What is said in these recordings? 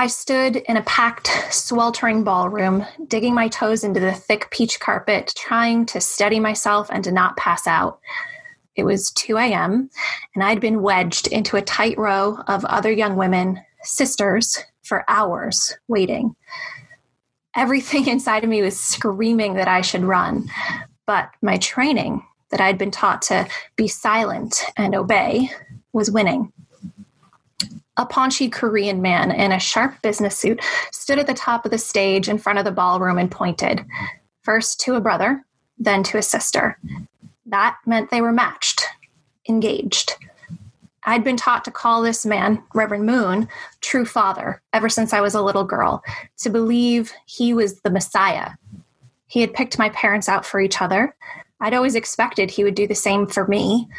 I stood in a packed, sweltering ballroom, digging my toes into the thick peach carpet, trying to steady myself and to not pass out. It was 2 a.m., and I'd been wedged into a tight row of other young women, sisters, for hours waiting. Everything inside of me was screaming that I should run, but my training that I'd been taught to be silent and obey was winning. A paunchy Korean man in a sharp business suit stood at the top of the stage in front of the ballroom and pointed, first to a brother, then to a sister. That meant they were matched, engaged. I'd been taught to call this man, Reverend Moon, true father ever since I was a little girl, to believe he was the Messiah. He had picked my parents out for each other. I'd always expected he would do the same for me.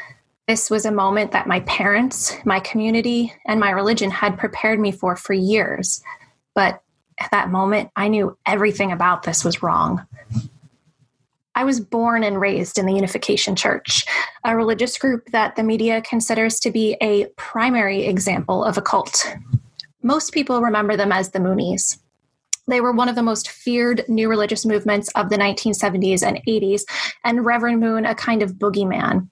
This was a moment that my parents, my community, and my religion had prepared me for for years. But at that moment, I knew everything about this was wrong. I was born and raised in the Unification Church, a religious group that the media considers to be a primary example of a cult. Most people remember them as the Moonies. They were one of the most feared new religious movements of the 1970s and 80s, and Reverend Moon a kind of boogeyman.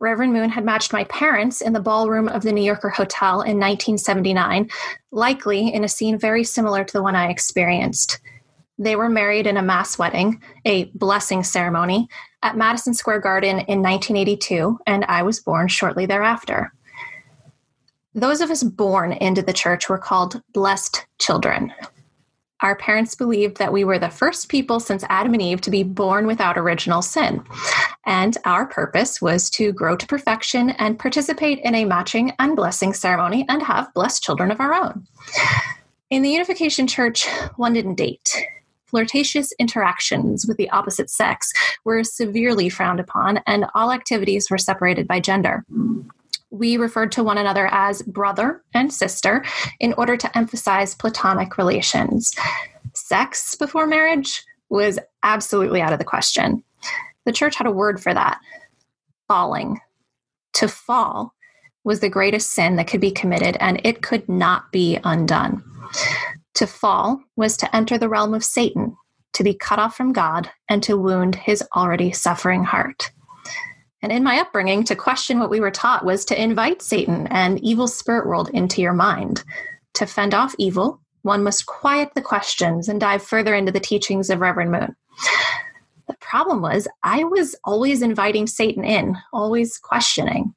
Reverend Moon had matched my parents in the ballroom of the New Yorker Hotel in 1979, likely in a scene very similar to the one I experienced. They were married in a mass wedding, a blessing ceremony, at Madison Square Garden in 1982, and I was born shortly thereafter. Those of us born into the church were called blessed children. Our parents believed that we were the first people since Adam and Eve to be born without original sin. And our purpose was to grow to perfection and participate in a matching and blessing ceremony and have blessed children of our own. In the Unification Church, one didn't date flirtatious interactions with the opposite sex were severely frowned upon, and all activities were separated by gender. We referred to one another as brother and sister in order to emphasize platonic relations. Sex before marriage was absolutely out of the question. The church had a word for that falling. To fall was the greatest sin that could be committed, and it could not be undone. To fall was to enter the realm of Satan, to be cut off from God, and to wound his already suffering heart. And in my upbringing, to question what we were taught was to invite Satan and evil spirit world into your mind. To fend off evil, one must quiet the questions and dive further into the teachings of Reverend Moon. Problem was, I was always inviting Satan in, always questioning.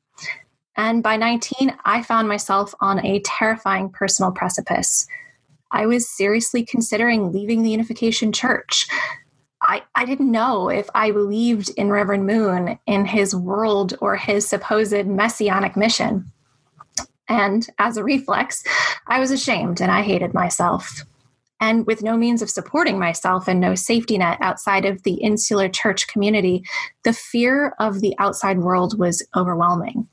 And by 19, I found myself on a terrifying personal precipice. I was seriously considering leaving the Unification Church. I, I didn't know if I believed in Reverend Moon, in his world, or his supposed messianic mission. And as a reflex, I was ashamed and I hated myself. And with no means of supporting myself and no safety net outside of the insular church community, the fear of the outside world was overwhelming.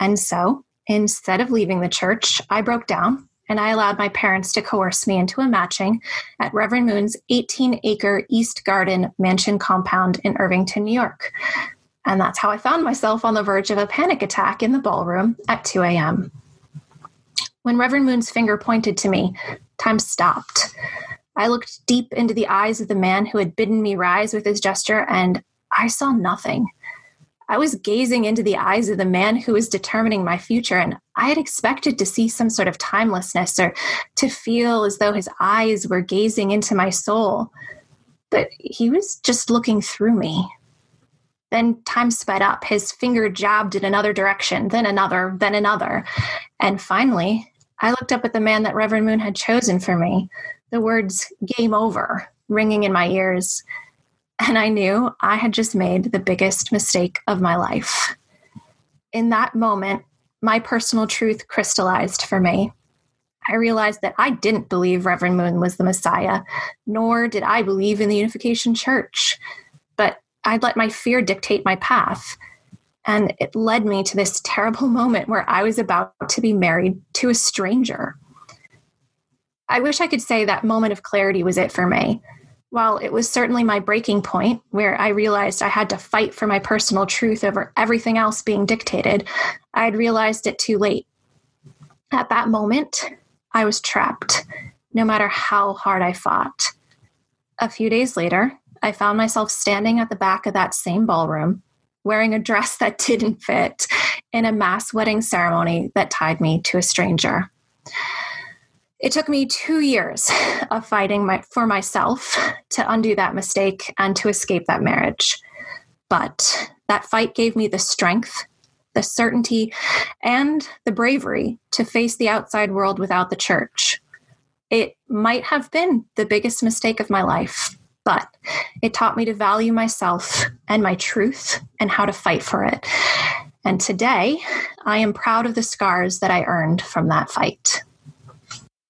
And so, instead of leaving the church, I broke down and I allowed my parents to coerce me into a matching at Reverend Moon's 18 acre East Garden mansion compound in Irvington, New York. And that's how I found myself on the verge of a panic attack in the ballroom at 2 a.m. When Reverend Moon's finger pointed to me, time stopped. I looked deep into the eyes of the man who had bidden me rise with his gesture, and I saw nothing. I was gazing into the eyes of the man who was determining my future, and I had expected to see some sort of timelessness or to feel as though his eyes were gazing into my soul. But he was just looking through me. Then time sped up. His finger jabbed in another direction, then another, then another. And finally, I looked up at the man that Reverend Moon had chosen for me, the words game over ringing in my ears. And I knew I had just made the biggest mistake of my life. In that moment, my personal truth crystallized for me. I realized that I didn't believe Reverend Moon was the Messiah, nor did I believe in the Unification Church. But I'd let my fear dictate my path. And it led me to this terrible moment where I was about to be married to a stranger. I wish I could say that moment of clarity was it for me. While it was certainly my breaking point where I realized I had to fight for my personal truth over everything else being dictated, I had realized it too late. At that moment, I was trapped, no matter how hard I fought. A few days later, I found myself standing at the back of that same ballroom, wearing a dress that didn't fit, in a mass wedding ceremony that tied me to a stranger. It took me two years of fighting my, for myself to undo that mistake and to escape that marriage. But that fight gave me the strength, the certainty, and the bravery to face the outside world without the church. It might have been the biggest mistake of my life, but it taught me to value myself and my truth and how to fight for it. And today, I am proud of the scars that I earned from that fight.